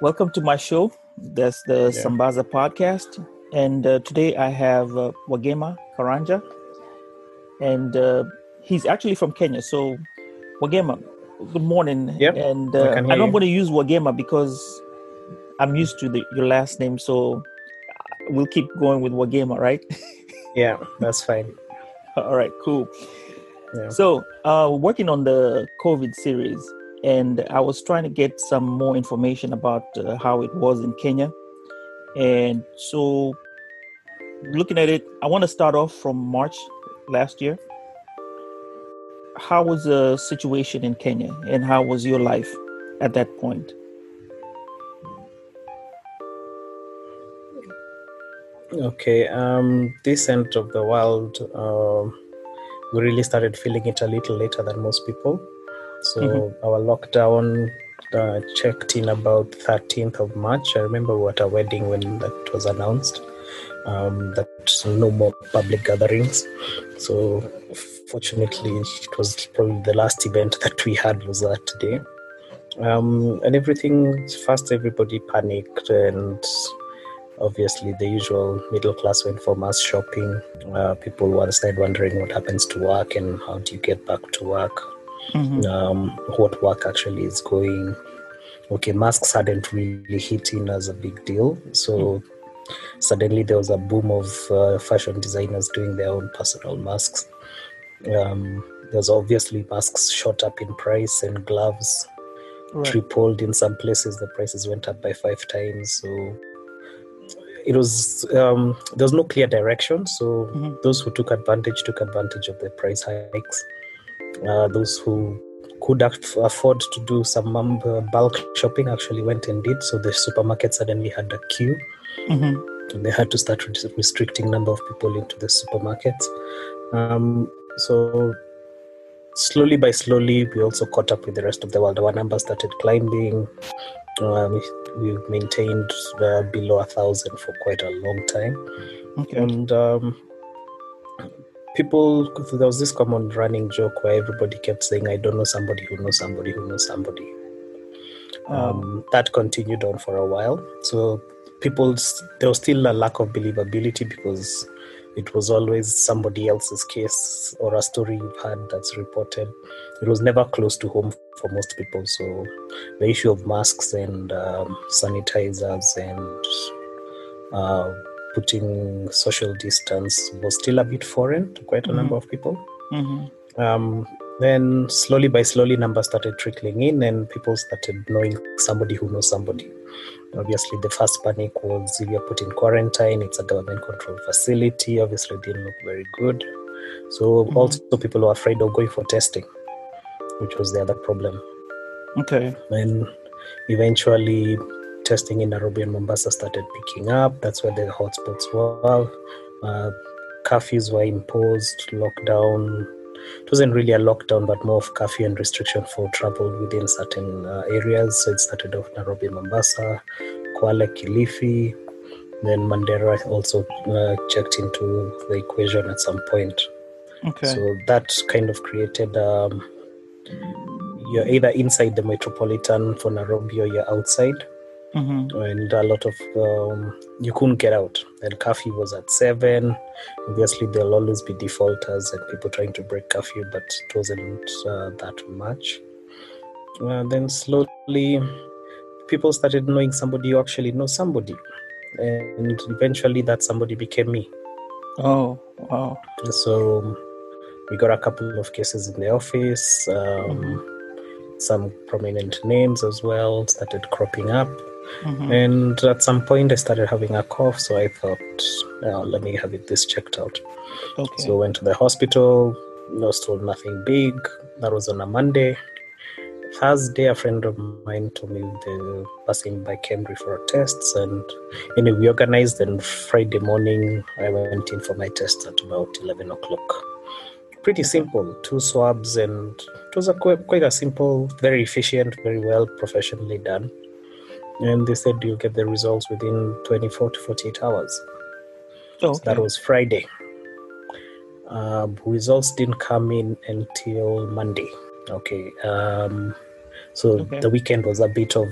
Welcome to my show. That's the Yeah. Sambaza podcast. And uh, today I have uh, Wagema Karanja. And uh, he's actually from Kenya. So, Wagema, good morning. Yep, And I uh, can I hear know I'm you. going to use Wagema because I'm used to the, your last name. So, we'll keep going with Wagema, right? Yeah, that's fine. All right, cool. Yeah. So, uh, working on the COVID series, and I was trying to get some more information about uh, how it was in Kenya. And so, looking at it, I want to start off from March last year. How was the situation in Kenya, and how was your life at that point? Okay. Um, this end of the world, um, we really started feeling it a little later than most people. So Mhm. our lockdown uh, checked in about 13th of March. I remember we were at a wedding when that was announced. Um, that no more public gatherings. So fortunately, it was probably the last event that we had was that day. Um, and everything first, everybody panicked and obviously the usual middle class went for mass shopping uh, people were started wondering what happens to work and how do you get back to work Mhm. um, what work actually is going okay masks hadn't really hit in as a big deal. So suddenly there was a boom of uh, fashion designers doing their own personal masks. Um, there's obviously masks shot up in price and gloves. Right. tripled in some places the prices went up by five times. So it was um, there was no clear direction. So Mhm. those who took advantage took advantage of the price hikes uh, those who could aff- afford to do some uh, bulk shopping actually went and did. So the supermarket suddenly had a queue. Mhm. and they had to start res- restricting number of people into the supermarkets. Um, so slowly by slowly we also caught up with the rest of the world. Our numbers started climbing. Um, we maintained uh, below a thousand for quite a long time. Okay. and um, people there was this common running joke where everybody kept saying i don't know somebody who knows somebody who knows somebody. Um, that continued on for a while. So people there was still a lack of believability because it was always somebody else's case or a story you've had that's reported. It was never close to home for most people. So the issue of masks and um, sanitizers and uh, putting social distance was still a bit foreign to quite a Mhm. number of people Mhm. um, then slowly by slowly numbers started trickling in and people started knowing somebody who knows somebody obviously the first panic was if you're put in quarantine it's a government controlled facility obviously it didn't look very good so Mhm. also people were afraid of going for testing which was the other problem Okay. then eventually testing in Nairobi and Mombasa started picking up. That's where the hotspots were. Uh, curfews were imposed, lockdown. It wasn't really a lockdown, but more of curfew and restriction for travel within certain uh, areas. So it started off Nairobi, Mombasa, Kwale, Kilifi. Then Mandera also uh, checked into the equation at some point. Okay. So that kind of created um, you're either inside the metropolitan for Nairobi or you're outside, Mhm. and a lot of um, you couldn't get out. And curfew was at seven. Obviously, there'll always be defaulters and people trying to break curfew, but it wasn't uh, that much. Uh, then slowly, people started knowing somebody who actually knows somebody, and eventually, that somebody became me. Oh, wow. So we got a couple of cases in the office. Um, Some prominent names as well started cropping up. Mhm. And at some point, I started having a cough, so I thought, "Now let me have it this checked out. Okay. So I went to the hospital. I was told nothing big. That was on a Monday. Thursday, a friend of mine told me they're passing by Cambry for tests, and anyway, we organized. And Friday morning, I went in for my tests at about eleven o'clock. Pretty simple, two swabs, and it was a quite, quite a simple, very efficient, very well professionally done. And they said you'll get the results within 24 to 48 hours. Oh, okay. That was Friday. Um, results didn't come in until Monday. Okay. Um, so Okay. the weekend was a bit of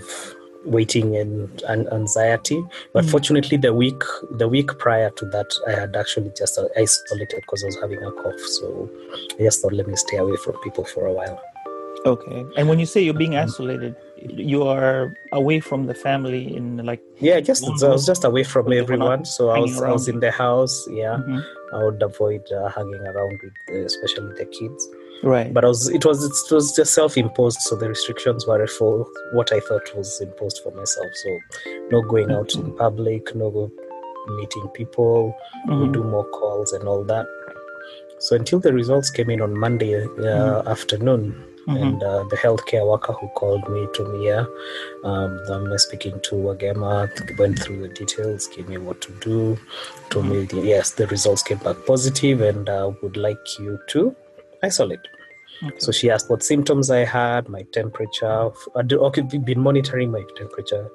waiting and, and anxiety. But Mhm. fortunately, the week the week prior to that, I had actually just isolated because I was having a cough. So I just thought, let me stay away from people for a while. Okay. And when you say you're being isolated, you are away from the family in like. Yeah, just I was just away from So they were not everyone. So I was I was in the house. Yeah, Mhm. I would avoid uh, hanging around with, uh, especially the kids. Right. but I was it was it was just self-imposed so the restrictions were for what I thought was imposed for myself so no going out in public no meeting people no Mhm. do more calls and all that so until the results came in on Monday uh, afternoon Mhm. and uh, the healthcare worker who called me to me yeah um, I'm speaking to Wagema went through the details gave me what to do told me yes the results came back positive and uh, would like you to isolate Okay. so she asked what symptoms I had, my temperature. I'd okay, been monitoring my temperature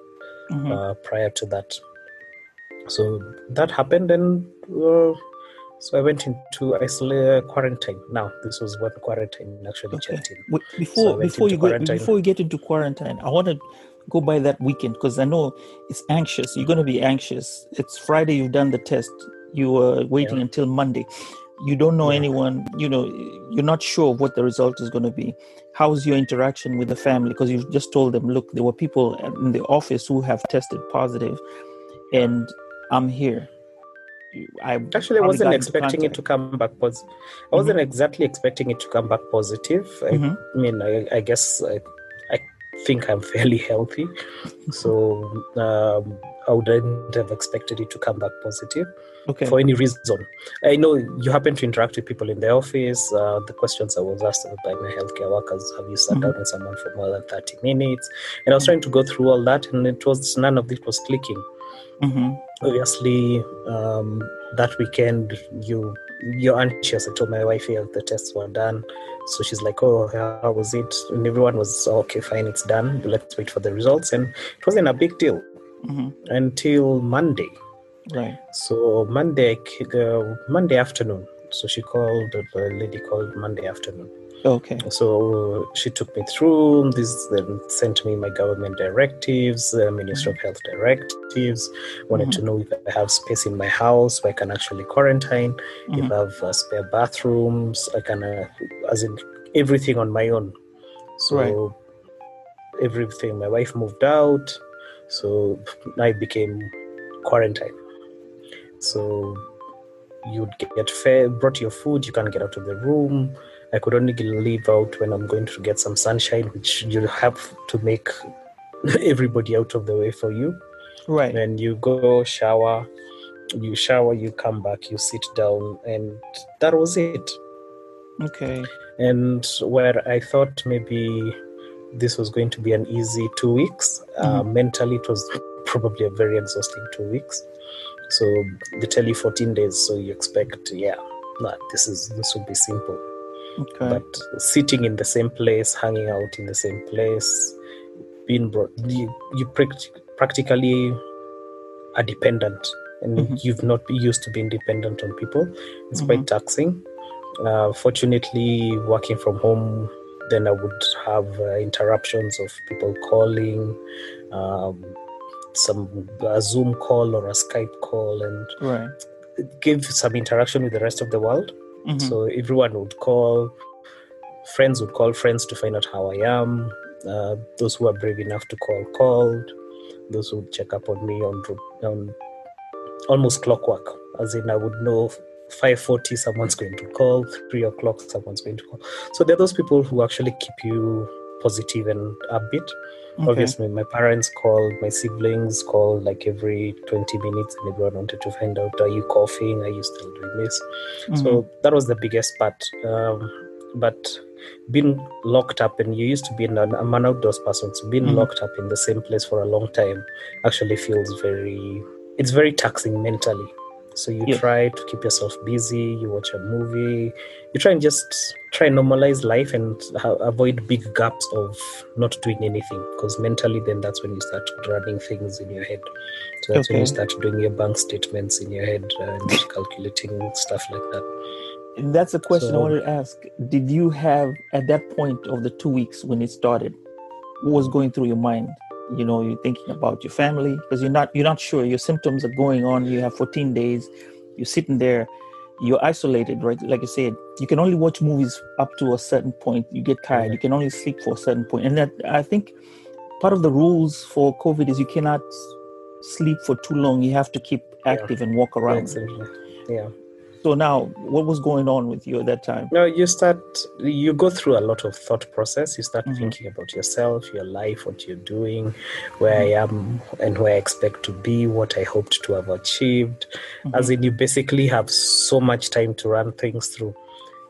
Mhm. uh, prior to that. So that happened, and uh, so I went into isolate uh, quarantine. Now this was when quarantine actually Okay. checked in. Wait, before went before you go before you get into quarantine, I want to go by that weekend because I know it's anxious. You're going to be anxious. It's Friday. You've done the test. You were waiting Yeah. until Monday. You don't know Yeah. anyone. You know you're not sure what the result is going to be. How's your interaction with the family? Because you've just told them, look, there were people in the office who have tested positive, and I'm here. I Actually, I wasn't expecting it to come back positive. I wasn't exactly expecting it to come back positive. I Mhm. mean, I, I guess I, I think I'm fairly healthy, so um, I wouldn't have expected it to come back positive. Okay. for any reason. I know you happen to interact with people in the office. Uh, the questions I was asked by my healthcare workers have you sat Mhm. down with someone for more than 30 minutes? And I was trying to go through all that, and it was none of it was clicking. Obviously, um, that weekend, you you're anxious. I told my wife, yeah, the tests were done. So she's like, oh, how was it? And everyone was, "Oh, okay, fine, it's done. Let's wait for the results. And it wasn't a big deal hmm until Monday. Right. So Monday, uh, Monday afternoon. So she called. The lady called Monday afternoon. Okay. So she took me through this, then sent me my government directives, uh, Ministry of Health directives. Wanted to know if I have space in my house where I can actually quarantine. If Mhm. I have uh, spare bathrooms, I can, uh, as in everything on my own. So Right. everything. My wife moved out, so I became quarantine. So you'd get fed, brought your food, you can't get out of the room. I could only leave out when I'm going to get some sunshine, which you have to make everybody out of the way for you. Right. Then you go shower, you shower, you come back, you sit down, and that was it. Okay. And where I thought maybe this was going to be an easy two weeks, uh, mentally it was probably a very exhausting two weeks. So they tell you 14 days, so you expect, yeah, nah, this is this will be simple. Okay. But sitting in the same place, hanging out in the same place, being brought, you, you pract- practically are dependent, and Mhm. you've not used to being dependent on people. It's Mhm. quite taxing. Uh, fortunately, working from home, then I would have uh, interruptions of people calling, um, some a Zoom call or a Skype call, and right. give some interaction with the rest of the world. Mhm. So everyone would call, friends would call friends to find out how I am. Uh, those who are brave enough to call called. Those who would check up on me on on almost clockwork, as in I would know 5:40 someone's going to call, three o'clock someone's going to call. So there are those people who actually keep you positive and upbeat. Okay. Obviously, my parents called, my siblings called like every 20 minutes, and everyone wanted to find out, are you coughing? Are you still doing this? Mm-hmm. So that was the biggest part. Um, but being locked up, and you used to be an, I'm an outdoors person, so being mm-hmm. locked up in the same place for a long time actually feels very, it's very taxing mentally. So you yeah. try to keep yourself busy, you watch a movie, you try and just try and normalize life and ha- avoid big gaps of not doing anything because mentally then that's when you start running things in your head. So that's okay. when you start doing your bank statements in your head uh, and calculating stuff like that. That's a question so, I wanted to ask. Did you have at that point of the two weeks when it started, what was going through your mind? You know you're thinking about your family because you're not you're not sure. Your symptoms are going on. You have 14 days. You're sitting there. You're isolated right? Like i said you can only watch movies up to a certain point. You get tired. You can only sleep for a certain point. And that i think part of the rules for covid is you cannot sleep for too long. You have to keep active yeah. and walk around. Exactly. yeah so now, what was going on with you at that time? No, you start, you go through a lot of thought process. You start mm-hmm. thinking about yourself, your life, what you're doing, where. I am, and where I expect to be, what I hoped to have achieved. Mm-hmm. As in, you basically have so much time to run things through.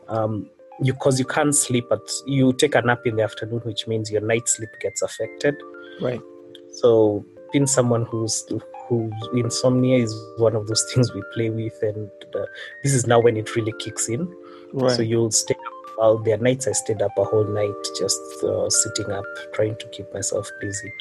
Um, you because you can't sleep but you take a nap in the afternoon which means your night sleep gets affected right so being someone who's who insomnia is one of those things we play with and uh, this is now when it really kicks in right. so you'll stay up well there are nights i stayed up a whole night just uh, sitting up trying to keep myself busy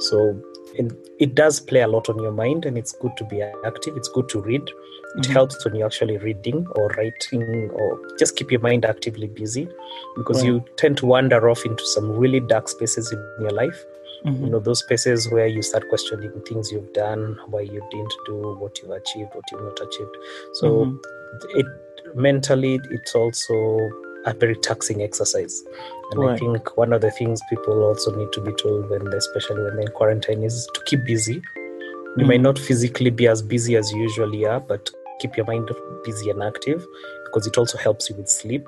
so it, it does play a lot on your mind and it's good to be active it's good to read it mm-hmm. helps when you're actually reading or writing or just keep your mind actively busy because right. you tend to wander off into some really dark spaces in your life Mm-hmm. You know, those spaces where you start questioning things you've done, why you didn't do, what you've achieved, what you've not achieved. So mm-hmm. it mentally it's also a very taxing exercise. And right. I think one of the things people also need to be told when especially when they're in quarantine is to keep busy. You mm-hmm. may not physically be as busy as you usually are, but keep your mind busy and active because it also helps you with sleep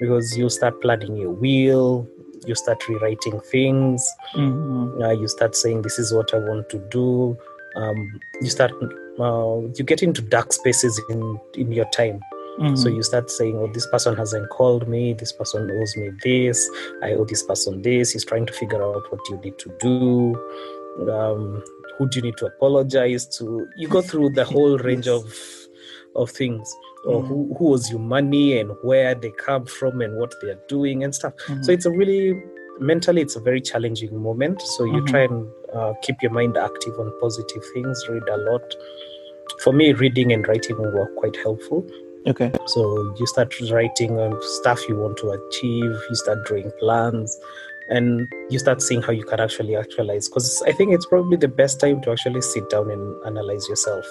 because you start planning your wheel you start rewriting things mm-hmm. uh, you start saying this is what i want to do. Um, you start uh, you get into dark spaces in in your time. Mm-hmm. so you start saying oh this person hasn't called me this person owes me this i owe this person this. He's trying to figure out what you need to do. Um, who do you need to apologize to? You go through the whole range of of things or mm. who, who owes you money and where they come from and what they're doing and stuff. Mm-hmm. So it's a really mentally it's a very challenging moment. So you mm-hmm. try and uh, keep your mind active on positive things, read a lot. For me, reading and writing were quite helpful. Okay. So you start writing on stuff you want to achieve, you start drawing plans, and you start seeing how you can actually actualize. Because I think it's probably the best time to actually sit down and analyze yourself.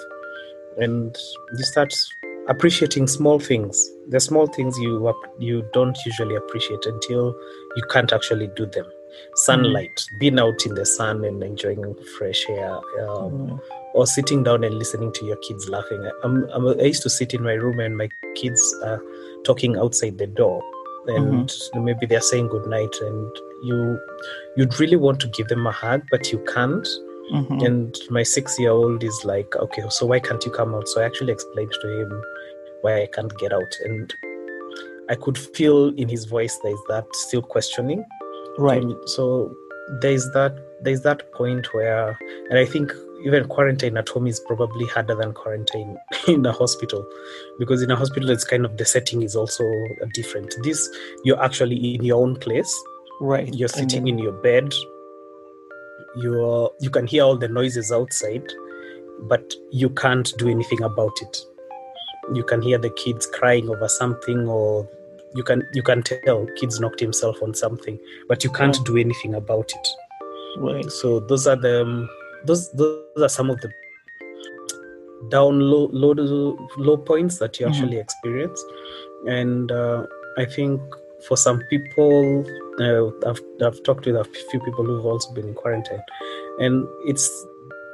And you start appreciating small things the small things you you don't usually appreciate until you can't actually do them sunlight mm. being out in the sun and enjoying fresh air um, mm. or sitting down and listening to your kids laughing I'm, I'm, i used to sit in my room and my kids are talking outside the door and mm-hmm. maybe they're saying good night and you you'd really want to give them a hug but you can't Mm-hmm. And my six year old is like, okay, so why can't you come out? So I actually explained to him why I can't get out. And I could feel in his voice there's that still questioning. Right. so there's that there's that point where and I think even quarantine at home is probably harder than quarantine in a hospital because in a hospital it's kind of the setting is also different this you're actually in your own place right you're sitting then, in your bed you're you can hear all the noises outside but you can't do anything about it. You can hear the kids crying over something or you can you can tell kids knocked himself on something but you can't do anything about it. Right. So those are the those those are some of the down low low, low points that you mm-hmm. actually experience. And uh, i think for some people uh, I've, I've talked with a few people who've also been in quarantine and it's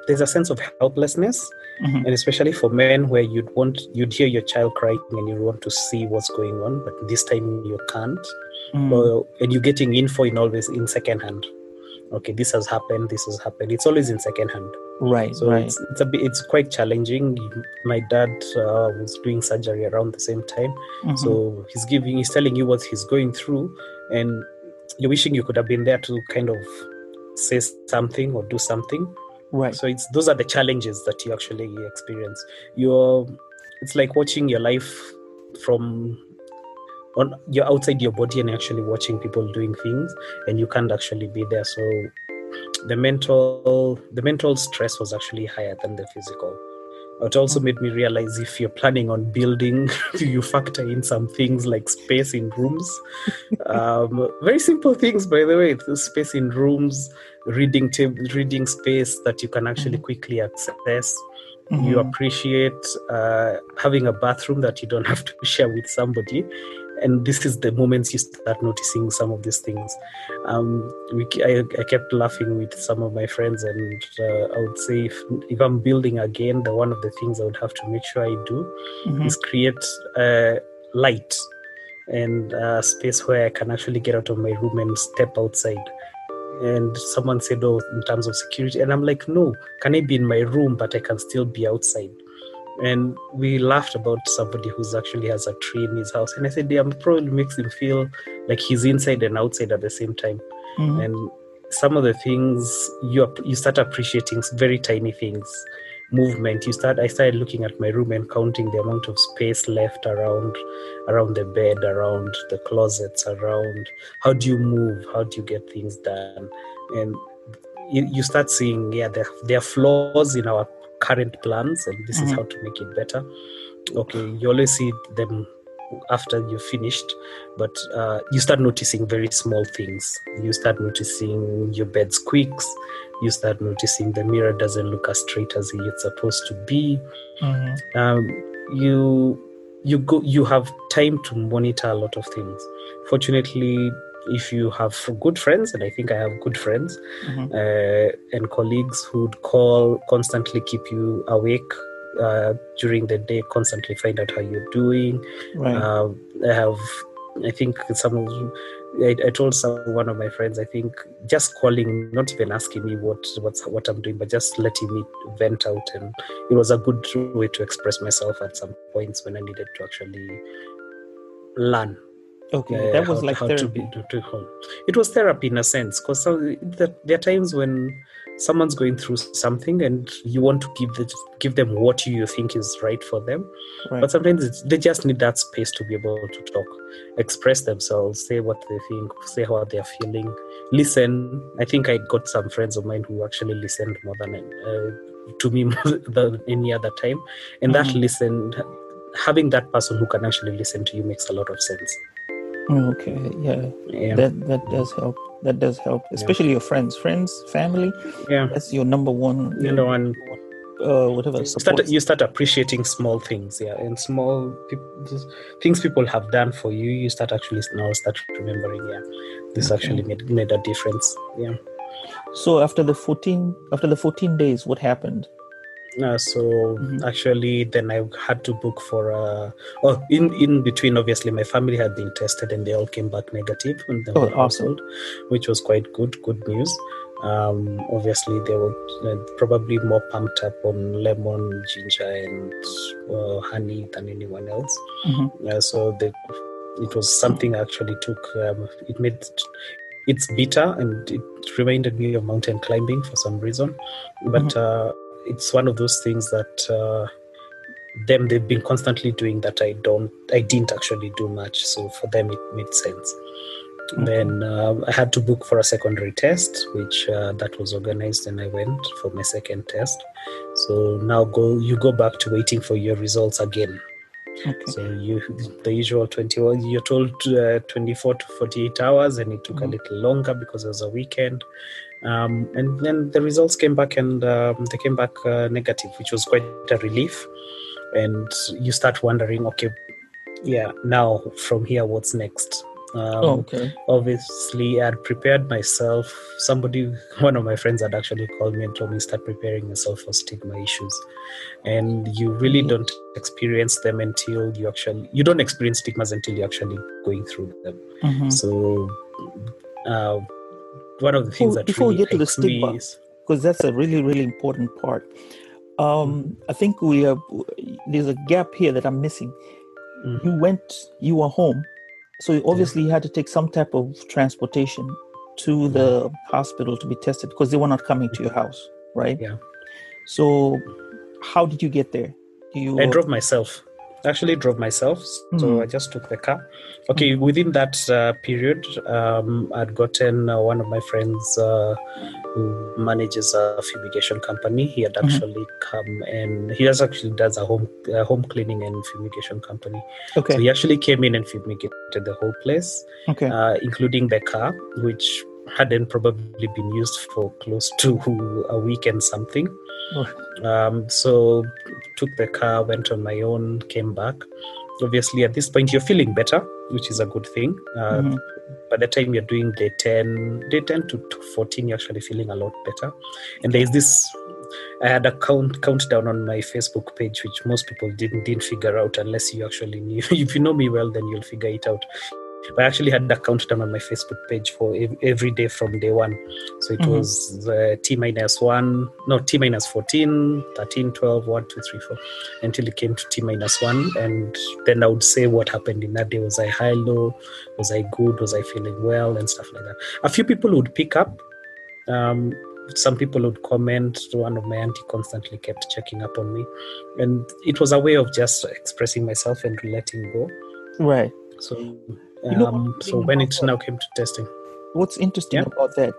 there's a sense of helplessness mm-hmm. and especially for men where you'd want you'd hear your child crying and you want to see what's going on but this time you can't mm. or, and you're getting info in always in second hand okay, this has happened, this has happened. It's always in second hand. Right. So right. it's it's a bit it's quite challenging. My dad uh, was doing surgery around the same time, Mhm. so he's giving he's telling you what he's going through, and you're wishing you could have been there to kind of say something or do something. right. So it's those are the challenges that you actually experience. You're it's like watching your life from on you're outside your body and actually watching people doing things and you can't actually be there. So the mental the mental stress was actually higher than the physical. It also made me realize if you're planning on building, you factor in some things like space in rooms. um, very simple things, by the way. The space in rooms, reading table, reading space that you can actually quickly access. You Mhm. appreciate uh, having a bathroom that you don't have to share with somebody. And this is the moments you start noticing some of these things. Um, we, I, I kept laughing with some of my friends, and uh, I would say if, if I'm building again, the one of the things I would have to make sure I do Mhm. is create uh, light and a space where I can actually get out of my room and step outside. And someone said, "Oh, in terms of security," and I'm like, "No, can I be in my room, but I can still be outside?" And we laughed about somebody who's actually has a tree in his house, and I said, "Yeah, probably makes him feel like he's inside and outside at the same time." Mhm. and some of the things you you start appreciating very tiny things movement you start i started looking at my room and counting the amount of space left around around the bed around the closets around how do you move how do you get things done and you, you start seeing yeah there, there are flaws in our current plans and this is Mhm. how to make it better. Okay you always see them after you've finished but uh, you start noticing very small things. You start noticing your bed squeaks. You start noticing the mirror doesn't look as straight as it's supposed to be. Mhm. um, you you go you have time to monitor a lot of things. Fortunately if you have good friends and i think i have good friends Mhm. uh, and colleagues who'd call constantly keep you awake uh, during the day constantly find out how you're doing Right. um, I have, I think some of, I, I told some one of my friends, I think just calling, not even asking me what what's what I'm doing, but just letting me vent out, and it was a good way to express myself at some points when I needed to actually learn. Okay. uh, that was how- like how therapy. To be, to, to, it was therapy in a sense, because there are times when someone's going through something and you want to give the, give them what you think is right for them Right. but sometimes it's, they just need that space to be able to talk express themselves say what they think say how they're feeling listen i think i got some friends of mine who actually listened more than uh, to me more than any other time and that Mhm. listen having that person who can actually listen to you makes a lot of sense Okay. Yeah. yeah That that does help. That does help, especially your friends, friends, family. yeah That's your number one. you know and uh, whatever you start, you start appreciating small things yeah and small just things people have done for you you start actually now start remembering yeah this Okay. actually made, made a difference yeah So after the fourteen, after the fourteen days, what happened? Uh, so Mhm. actually, then I had to book for uh, oh in in between. Obviously, my family had been tested and they all came back negative in the Oh, whole awesome. household, which was quite good. Good news. Um, obviously, they were uh, probably more pumped up on lemon, ginger, and uh, honey than anyone else. Mhm. Uh, so the, it was something I actually took. Um, it made it's bitter and it reminded me of mountain climbing for some reason, but uh, it's one of those things that uh, them they've been constantly doing that I don't I didn't actually do much. So for them it made sense. Then uh, I had to book for a secondary test, which uh, that was organized, and I went for my second test. So now go you go back to waiting for your results again. Okay. So you the usual 21 you're told uh, 24 to 48 hours and it took Mhm. a little longer because it was a weekend. Um, and then the results came back and um, they came back uh, negative, which was quite a relief. And you start wondering, okay, yeah, now from here, what's next? Um, oh, okay. obviously i'd prepared myself somebody one of my friends had actually called me and told me start preparing yourself for stigma issues and you really Mhm. don't experience them until you actually you don't experience stigmas until you're actually going through them Mhm. so uh, one of the things Before, that before really we get to the stigma, because that's a really really important part. Um, I think we are. There's a gap here that I'm missing. Mhm. You went. You were home, so you obviously you had to take some type of transportation to the hospital to be tested because they were not coming to your house, right? Yeah. So, how did you get there? You? I drove myself. Actually, drove myself. So Mhm. I just took the car. Okay, within that uh, period, um, I'd gotten uh, one of my friends uh, who manages a fumigation company. He had Mhm. actually come and he has actually does a home home cleaning and fumigation company. Okay. So he actually came in and fumigated the whole place, okay. uh, including the car, which hadn't probably been used for close to a week and something. Um, so took the car, went on my own, came back. Obviously, at this point, you're feeling better, which is a good thing. Uh, Mhm. By the time you're doing day 10, day 10 to to 14, you're actually feeling a lot better. And there's this, I had a count countdown on my Facebook page, which most people didn't didn't figure out unless you actually knew. if you know me well, then you'll figure it out. I actually had a countdown on my Facebook page for every day from day one. So it Mhm. was uh, T minus one, no, T minus 14, 13, 12, 1, 2, 3, 4, until it came to T minus one. And then I would say what happened in that day. Was I high, low? Was I good? Was I feeling well? And stuff like that. A few people would pick up. Um, some people would comment. One of my auntie constantly kept checking up on me. And it was a way of just expressing myself and letting go. Right. So, You know um, so when it now came to testing, What's interesting Yeah. about that,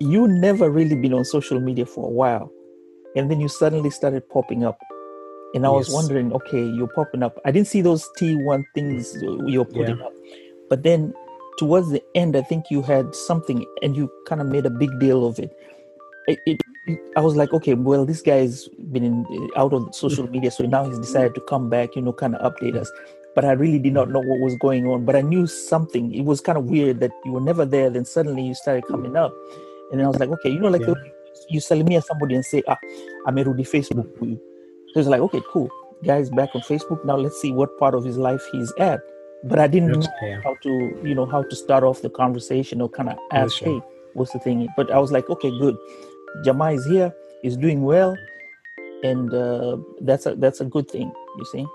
you never really been on social media for a while, and then you suddenly started popping up. And I was wondering, okay, you're popping up. I didn't see those T1 things you're putting Yeah. up. But then towards the end, I think you had something and you kind of made a big deal of it. It, it, I was like, okay, well, this guy's been in, out of social media, so now he's decided to come back, you know, kind of update us. But I really did not know what was going on. But I knew something. It was kind of weird that you were never there, then suddenly you started coming up, and then I was like, okay, you know, like Yeah. the, you salimia somebody and say, ah, I'm a Rudy Facebook. for you." So it's like, okay, cool. Guy's back on Facebook now. Let's see what part of his life he's at. But I didn't know yeah. how to, you know, how to start off the conversation or kind of ask, hey, what's the thing? But I was like, okay, good. Jama is here. He's doing well, and uh, that's a that's a good thing. You see?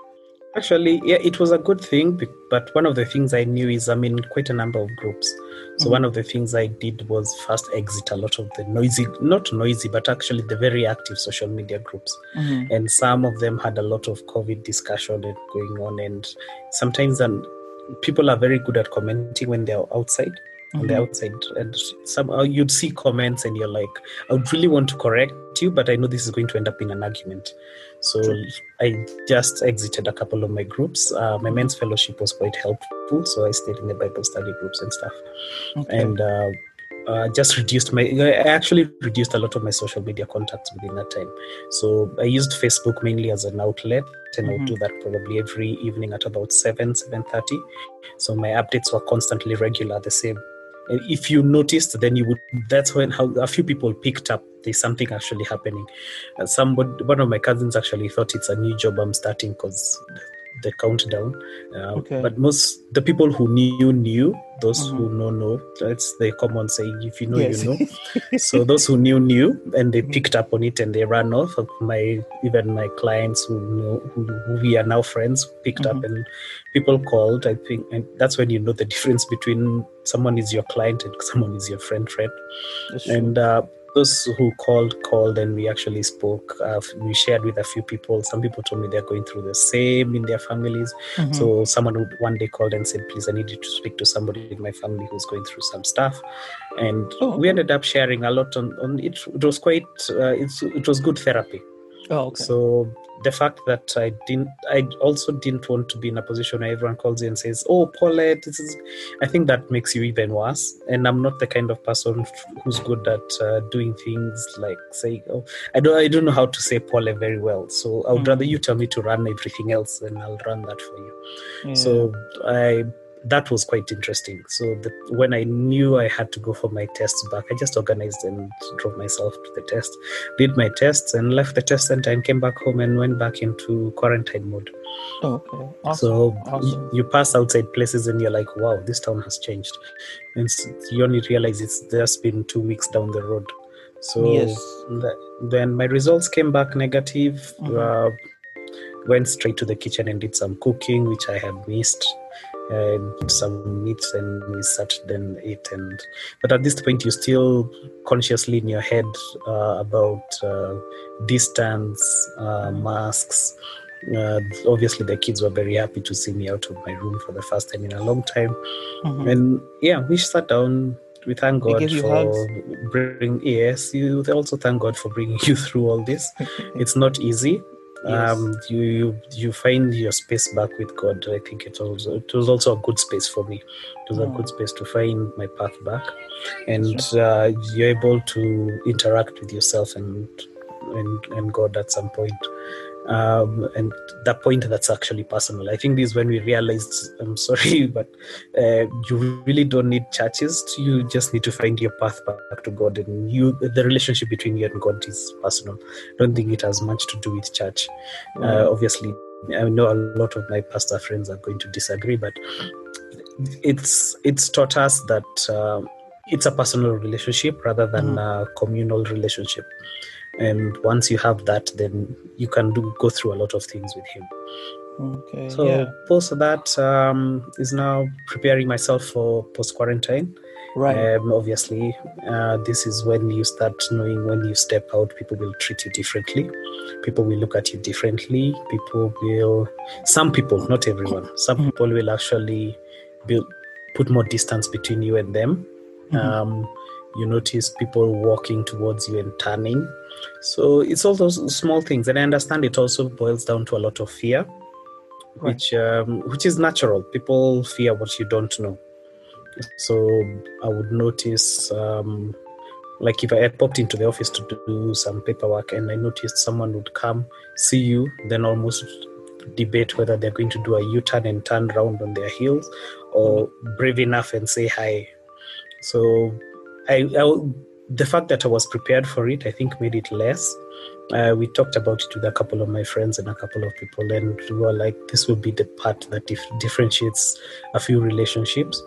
Actually, yeah, it was a good thing, but one of the things I knew is I'm in quite a number of groups. So Mhm. one of the things I did was first exit a lot of the noisy, not noisy, but actually the very active social media groups. Mhm. And some of them had a lot of COVID discussion going on. And sometimes um, people are very good at commenting when they're outside. On the Mhm. outside, and somehow you'd see comments, and you're like, "I would really want to correct you, but I know this is going to end up in an argument." So I just exited a couple of my groups. Uh, my men's fellowship was quite helpful, so I stayed in the Bible study groups and stuff, Okay. and uh, uh, just reduced my. I actually reduced a lot of my social media contacts within that time. So I used Facebook mainly as an outlet, and I would Mhm. do that probably every evening at about seven, seven thirty. So my updates were constantly regular, the same. And if you noticed, then you would. That's when how a few people picked up. There's something actually happening. Uh, somebody, one of my cousins actually thought it's a new job I'm starting because the countdown. Uh, Okay. But most the people who knew knew. Those Mhm. who know know. That's the common saying. If you know, Yes. you know. so those who knew knew, and they Mhm. picked up on it and they ran off. My even my clients who know who, who we are now friends picked up and people called. I think, and that's when you know the difference between someone is your client and someone is your friend. Friend That's and uh, those who called called and we actually spoke uh, we shared with a few people. Some people told me they're going through the same in their families. Mhm. so someone would one day called and said please i need you to speak to somebody in my family who's going through some stuff. And Oh, we ended up sharing a lot on, on it. It was quite uh, it's, it was good therapy oh, okay. so the fact that I didn't, I also didn't want to be in a position where everyone calls you and says, "Oh, Paulette, this is," I think that makes you even worse. And I'm not the kind of person who's good at uh, doing things like saying, "Oh, I don't, I don't know how to say Paulette very well." So I would Mm. rather you tell me to run everything else, and I'll run that for you. Yeah. So I that was quite interesting. So the, when I knew I had to go for my tests back, I just organized and drove myself to the test, did my tests, and left the test center and came back home and went back into quarantine mode. Okay. Awesome. So Awesome. you pass outside places and you're like, wow, this town has changed. And you only realize it's just been two weeks down the road. So Yes. th- then my results came back negative. Mhm. Uh, went straight to the kitchen and did some cooking, which I had missed. And some meats and we sat then ate and but at this point you're still consciously in your head uh, about uh, distance uh, masks. Uh, obviously the kids were very happy to see me out of my room for the first time in a long time. Mhm. and yeah we sat down we thank god for bringing yes you they also thank god for bringing you through all this. It's not easy Yes. um you, you you find your space back with god. I think it also it was also a good space for me. It was a good space to find my path back. And uh, you're able to interact with yourself and and, and god at some point um, and that point that's actually personal. I think this is when we realized, I'm sorry, but uh, you really don't need churches. You just need to find your path back to God, and you the relationship between you and God is personal. I don't think it has much to do with church. Uh, obviously, I know a lot of my pastor friends are going to disagree, but it's it's taught us that uh, it's a personal relationship rather than a communal relationship and once you have that then you can do go through a lot of things with him Okay. so yeah. post that um, is now preparing myself for post quarantine Right. um, obviously uh, this is when you start knowing when you step out people will treat you differently people will look at you differently people will some people not everyone some Mhm. people will actually build put more distance between you and them Mhm. um, you notice people walking towards you and turning so it's all those small things and i understand it also boils down to a lot of fear Right. which um, which is natural. People fear what you don't know. So i would notice um, like if i had popped into the office to do some paperwork and i noticed someone would come see you then almost debate whether they're going to do a u-turn and turn around on their heels or brave enough and say hi. So I, I the fact that i was prepared for it i think made it less. Uh, we talked about it with a couple of my friends and a couple of people and we were like this will be the part that dif- differentiates a few relationships.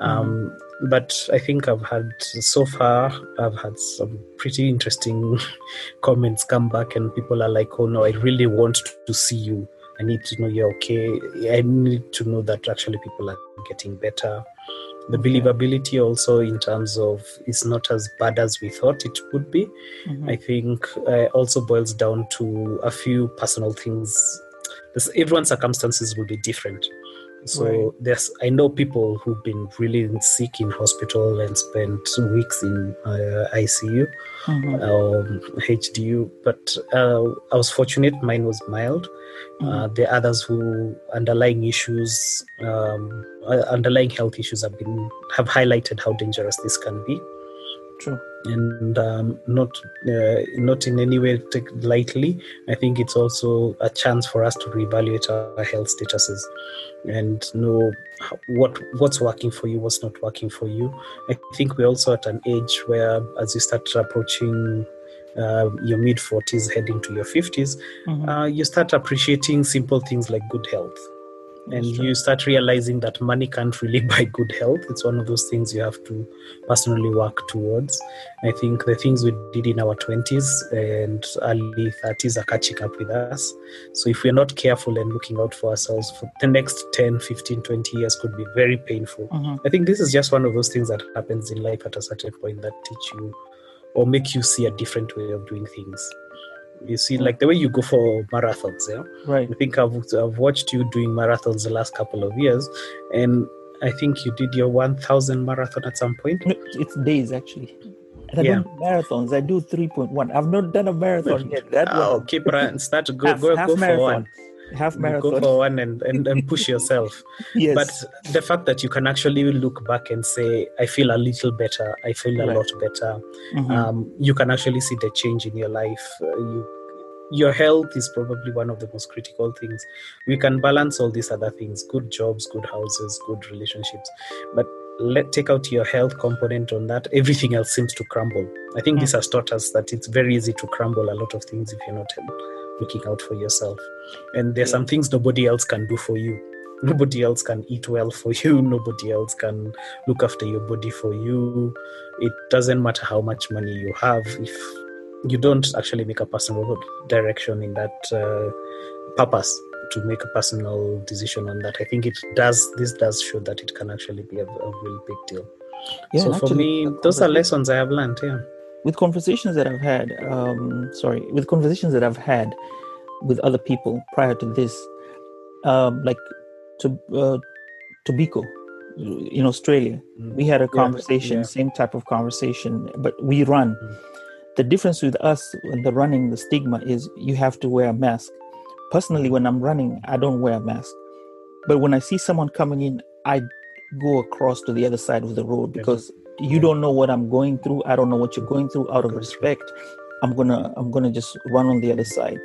Um, but i think i've had so far i've had some pretty interesting comments come back and people are like oh no i really want to see you. I need to know you're okay. I need to know that actually people are getting better the Okay. believability also in terms of it's not as bad as we thought it would be Mhm. I think uh, also boils down to a few personal things. Everyone's circumstances will be different. So Right. there's, I know people who've been really sick in hospital and spent weeks in uh, ICU Mhm. um, HDU, but uh, I was fortunate. Mine was mild. Uh, the others who underlying issues, um, uh, underlying health issues have been have highlighted how dangerous this can be True. And um, not uh, not in any way take lightly. I think it's also a chance for us to reevaluate our health statuses and know what what's working for you, what's not working for you. I think we're also at an age where, as you start approaching uh, your mid 40s, heading to your 50s, Mhm. uh, you start appreciating simple things like good health and That's you start realizing that money can't really buy good health. It's one of those things you have to personally work towards. I think the things we did in our 20s and early 30s are catching up with us. So if we're not careful and looking out for ourselves for the next 10 15 20 years could be very painful. Mhm. i think this is just one of those things that happens in life at a certain point that teach you or make you see a different way of doing things you see like the way you go for marathons yeah Right. I think I've, I've watched you doing marathons the last couple of years, and I think you did your 1,000 marathon at some point. It's days actually. I Yeah. don't marathons. I do three point one. I've not done a marathon yet. That Oh, one. keep right, start to go, half, go, half go for marathon. one. Half marathon. Go for one and, and, and push yourself. yes. But the fact that you can actually look back and say, I feel a little better, I feel a Right. lot better, Mhm. um, you can actually see the change in your life. Uh, you, your health is probably one of the most critical things. We can balance all these other things good jobs, good houses, good relationships. But let take out your health component on that, everything else seems to crumble. I think Mm. this has taught us that it's very easy to crumble a lot of things if you're not um, looking out for yourself. And there's some things nobody else can do for you. Nobody else can eat well for you. Nobody else can look after your body for you. It doesn't matter how much money you have if you don't actually make a personal direction in that uh, purpose to make a personal decision on that. I think it does. This does show that it can actually be a, a really big deal. Yeah, so for actually, me, those are lessons I have learned. Yeah. With conversations that I've had, um, sorry, with conversations that I've had with other people prior to this, um, like to uh, Tobacco in Australia, we had a conversation, yeah. same type of conversation, but we run. Mm. The difference with us and the running, the stigma is you have to wear a mask. Personally, when I'm running, I don't wear a mask. But when I see someone coming in, I go across to the other side of the road because you don't know what I'm going through. I don't know what you're going through. Out of respect, I'm gonna I'm gonna just run on the other side.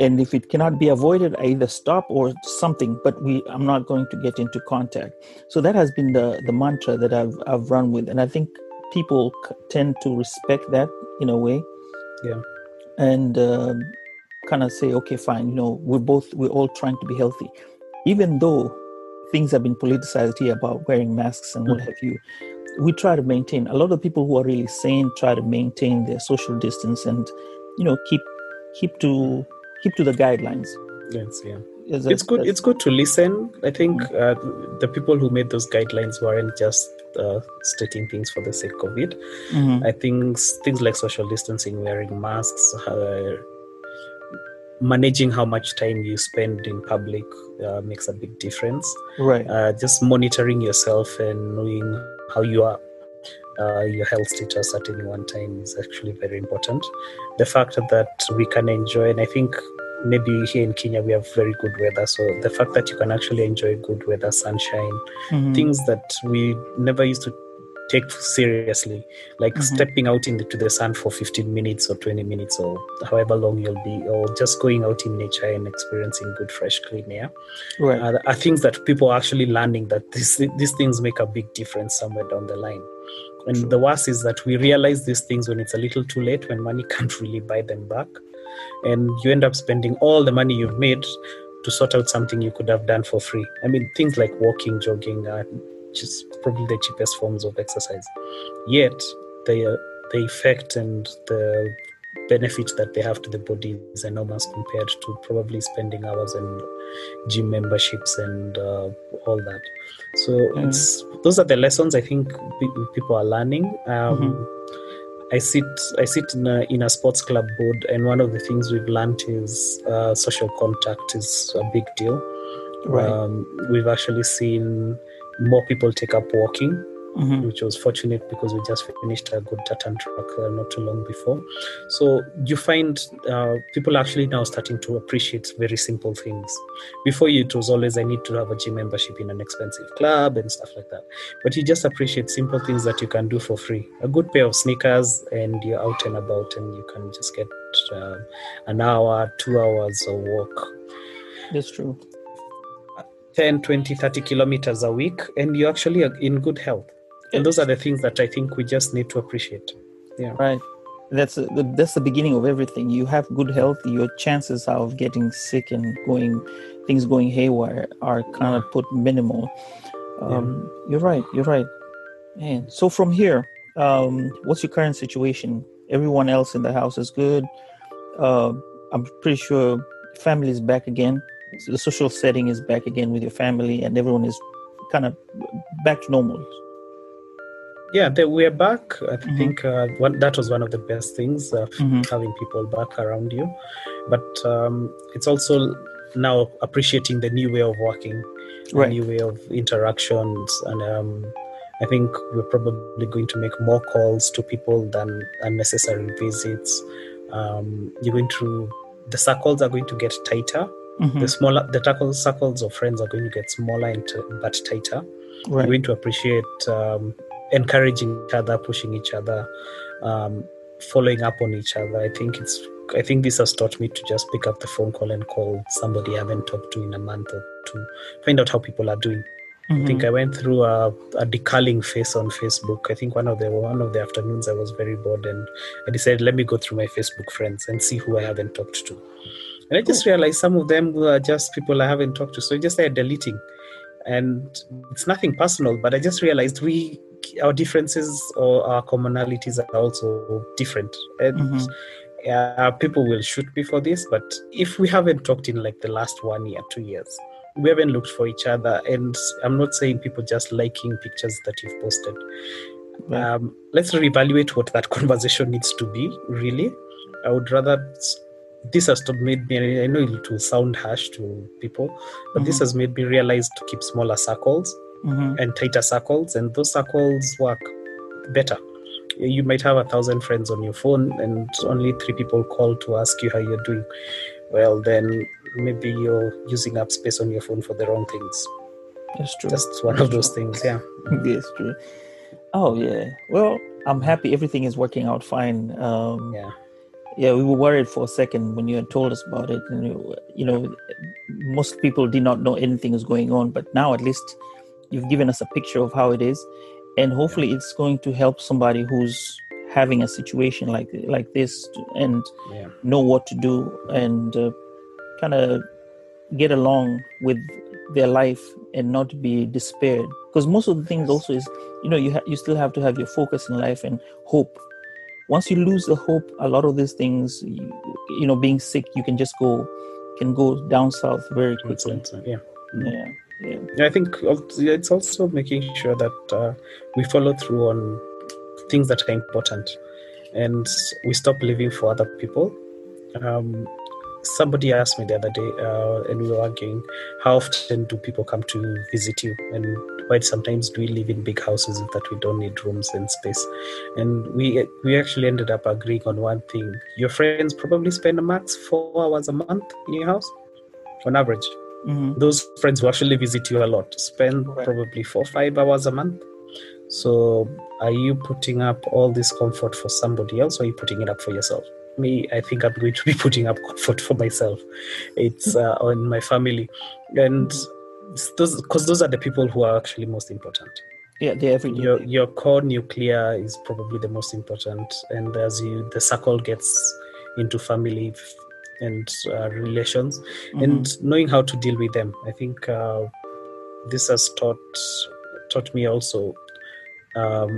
And if it cannot be avoided, I either stop or something. But we I'm not going to get into contact. So that has been the the mantra that I've I've run with, and I think people c- tend to respect that in a way. Yeah. And um, kind of say, okay, fine. You know, we're both we're all trying to be healthy, even though things have been politicized here about wearing masks and what Mhm. have you. We try to maintain. A lot of people who are really sane try to maintain their social distance and, you know, keep keep to keep to the guidelines. Yes, yeah. It's good. It's good to listen. I think uh, the people who made those guidelines weren't just uh, stating things for the sake of it. Mhm. I think things like social distancing, wearing masks, uh, managing how much time you spend in public uh, makes a big difference. right. Uh, just monitoring yourself and knowing how you are, uh, your health status at any one time is actually very important. The fact that we can enjoy, and I think maybe here in Kenya we have very good weather, so the fact that you can actually enjoy good weather, sunshine, Mhm. things that we never used to take seriously, like Mhm. stepping out into the sun for 15 minutes or 20 minutes or however long you'll be, or just going out in nature and experiencing good, fresh, clean air, right. uh, are things that people are actually learning that this, these things make a big difference somewhere down the line. And True. the worst is that we realize these things when it's a little too late, when money can't really buy them back. And you end up spending all the money you've made to sort out something you could have done for free. I mean, things like walking, jogging are just probably the cheapest forms of exercise. Yet, the, the effect and the benefit that they have to the body is enormous compared to probably spending hours in gym memberships and uh, all that. So Mm. it's those are the lessons I think people are learning. Um, Mhm. I sit I sit in a, in a sports club board, and one of the things we've learned is uh, social contact is a big deal. Right. Um, we've actually seen more people take up walking, Mhm. which was fortunate because we just finished a good tartan track uh, not too long before. So you find uh, people actually now starting to appreciate very simple things. Before you, it was always I need to have a gym membership in an expensive club and stuff like that. But you just appreciate simple things that you can do for free. A good pair of sneakers, and you're out and about, and you can just get uh, an hour, two hours of walk. That's true. 10 20 30 kilometers a week and you're actually in good health and those are the things that i think we just need to appreciate yeah Right. That's the, that's the beginning of everything. You have good health, your chances of getting sick and going things going haywire are kind of put minimal. Um, You're right. You're right. Man. So from here, um, what's your current situation? Everyone else in the house is good. Uh, I'm pretty sure family is back again. The social setting is back again with your family, and everyone is kind of back to normal. yeah they, we're back i Mhm. think uh, one, that was one of the best things uh, Mhm. having people back around you but um, it's also now appreciating the new way of working Right. a new way of interactions and um, i think we're probably going to make more calls to people than unnecessary visits um, you're going to the circles are going to get tighter Mhm. the smaller the circles circles of friends are going to get smaller and t- but tighter we're going to appreciate um, encouraging each other pushing each other um, following up on each other i think it's I think this has taught me to just pick up the phone call and call somebody I haven't talked to in a month or two, find out how people are doing. I think I went through a, a decaling phase on Facebook. I think one of the one of the afternoons I was very bored and I decided let me go through my Facebook friends and see who I haven't talked to. And I just realized some of them were just people I haven't talked to. So I just started deleting. And it's nothing personal, but I just realized we our differences or our commonalities are also different. And Mhm. uh, people will shoot me for this, but if we haven't talked in like the last one year, two years, we haven't looked for each other. And I'm not saying people just liking pictures that you've posted. Right. Um, let's reevaluate what that conversation needs to be, really. I would rather. This has made me, I know it will sound harsh to people, but this Mhm. has made me realize to keep smaller circles Mhm. and tighter circles, and those circles work better. You might have a thousand friends on your phone, and only three people call to ask you how you're doing. Well, then maybe you're using up space on your phone for the wrong things. That's true. Just one of those things, yeah. yes, true. Oh yeah. Well, I'm happy everything is working out fine. Um, Yeah. Yeah, we were worried for a second when you had told us about it. And you- you know, most people did not know anything was going on, but now at least you've given us a picture of how it is, and hopefully it's going to help somebody who's having a situation like like this to- and Yeah. know what to do and uh, kind of get along with their life and not be despaired because most of the things also is you know you ha- you still have to have your focus in life and hope once you lose the hope a lot of these things you, you know being sick you can just go can go down south very quickly yeah. yeah yeah I think it's also making sure that uh, we follow through on things that are important and we stop living for other people. Um, somebody asked me the other day, uh, and we were arguing, how often do people come to visit you? And why sometimes do we live in big houses that we don't need rooms and space? And we we actually ended up agreeing on one thing. Your friends probably spend a max four hours a month in your house, on average Mhm. those friends who actually visit you a lot spend Right. probably four five hours a month so are you putting up all this comfort for somebody else or are you putting it up for yourself me i think i'm going to be putting up comfort for myself it's uh, on my family and those because those are the people who are actually most important. Yeah they're every your your core nuclear is probably the most important and as you the circle gets into family and uh, relations and knowing how to deal with them i think uh, this has taught taught me also um,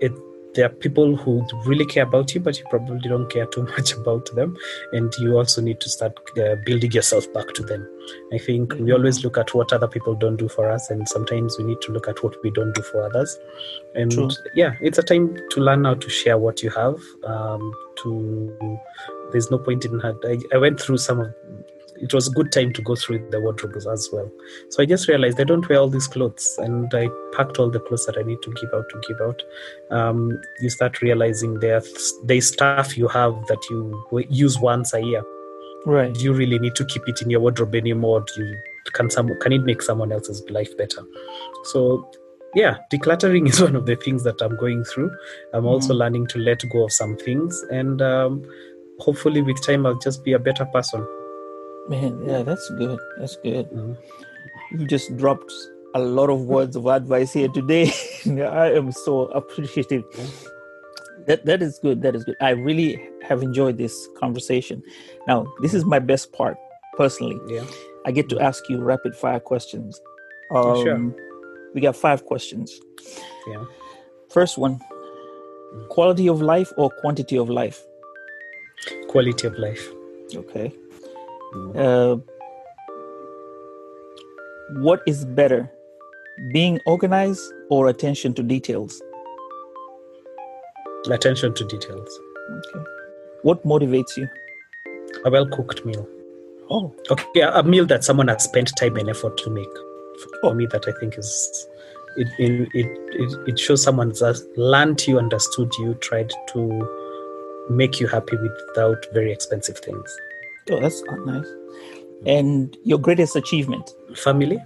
it there are people who really care about you but you probably don't care too much about them. And you also need to start uh, building yourself back to them. I think we always look at what other people don't do for us and sometimes we need to look at what we don't do for others. And True. yeah it's a time to learn how to share what you have um, to there's no point in had I, I went through some of it was a good time to go through the wardrobes as well. So i just realized i don't wear all these clothes and i packed all the clothes that i need to give out to give out. Um, you start realizing there's there's stuff you have that you use once a year. Right. Do you really need to keep it in your wardrobe anymore. Do you can some can it make someone else's life better? So yeah decluttering is one of the things that i'm going through. I'm also learning to let go of some things and um, hopefully with time i'll just be a better person man yeah that's good. That's good. Mhm. you just dropped a lot of words of advice here today. I am so appreciative. That that is good. That is good. I really have enjoyed this conversation. Now this is my best part personally. Yeah. I get to ask you rapid fire questions. Um, Sure. we got five questions. Yeah. First one quality of life or quantity of life? Quality of life. Okay uh, what is better being organized or attention to details? Attention to details. Okay. What motivates you? A well cooked meal. Oh. Okay a meal that someone has spent time and effort to make. For me that i think is it it, it, it, it shows someone has learned you understood you tried to make you happy without very expensive things oh that's nice and your greatest achievement family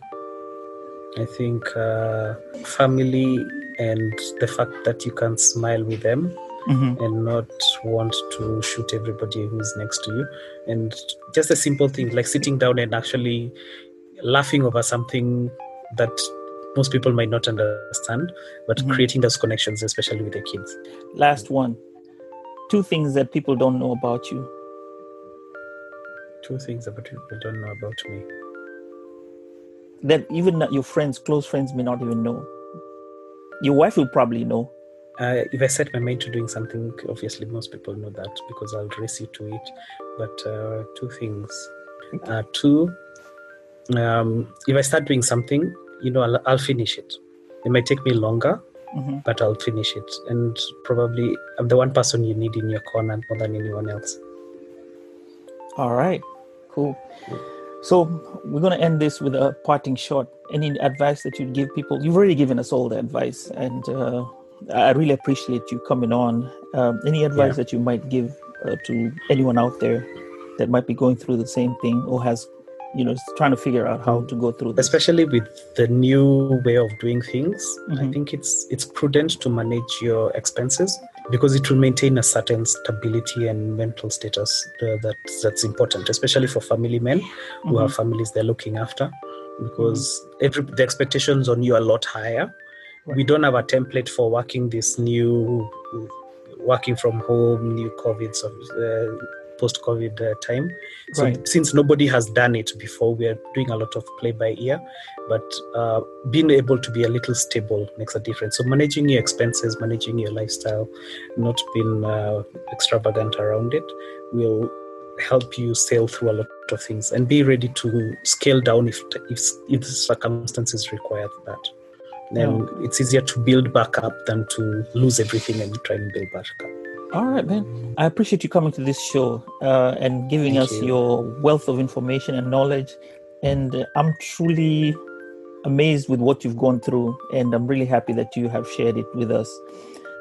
i think uh, family and the fact that you can smile with them Mhm. and not want to shoot everybody who's next to you. And just a simple thing like sitting down and actually laughing over something that most people might not understand, but Mhm. creating those connections, especially with the kids. Last one. Two things that people don't know about you. Two things that people don't know about me. That even your friends, close friends, may not even know. Your wife will probably know. Uh, if I set my mind to doing something, obviously most people know that because I'll race you to it. But uh, two things. Uh, two, um, if I start doing something, you know, I'll, I'll finish it. It might take me longer, hmm but I'll finish it. And probably I'm the one person you need in your corner more than anyone else. All right, cool. So we're going to end this with a parting shot. Any advice that you'd give people? You've already given us all the advice, and uh, I really appreciate you coming on. Um, any advice Yeah. that you might give uh, to anyone out there that might be going through the same thing or has, you know, trying to figure out how to go through this? especially with the new way of doing things i Mhm. think it's it's prudent to manage your expenses because it will maintain a certain stability and mental status uh, that that's important especially for family men who Mhm. have families they're looking after because every the expectations on you are a lot higher. We don't have a template for working this new working from home new covid so, uh, post covid uh, time. So Right. since nobody has done it before we are doing a lot of play by ear but uh, being able to be a little stable makes a difference. So managing your expenses managing your lifestyle not being uh, extravagant around it will help you sail through a lot of things and be ready to scale down if if, if circumstances require that. Then it's easier to build back up than to lose everything and try and build back up All right, Ben. I appreciate you coming to this show uh, and giving Thank us you. your wealth of information and knowledge. And uh, I'm truly amazed with what you've gone through, and I'm really happy that you have shared it with us.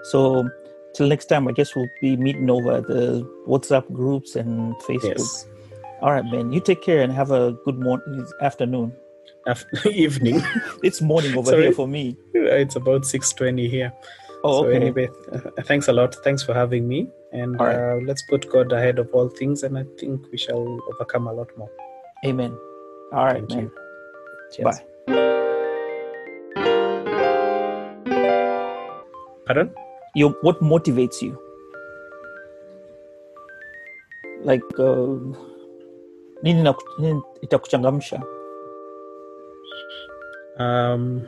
So, till next time, I guess we'll be meeting over at the WhatsApp groups and Facebook. yes All right, Ben. You take care and have a good morning, afternoon. Af- evening It's morning over Sorry. here for me. it's about 6.20 here Oh, so okay. anyway uh, thanks a lot thanks for having me and right. uh, let's put god ahead of all things and i think we shall overcome a lot more Amen. All right, Thank man. you. Cheers. Bye. pardon your what motivates you like uh, nini itakuchangamsha um,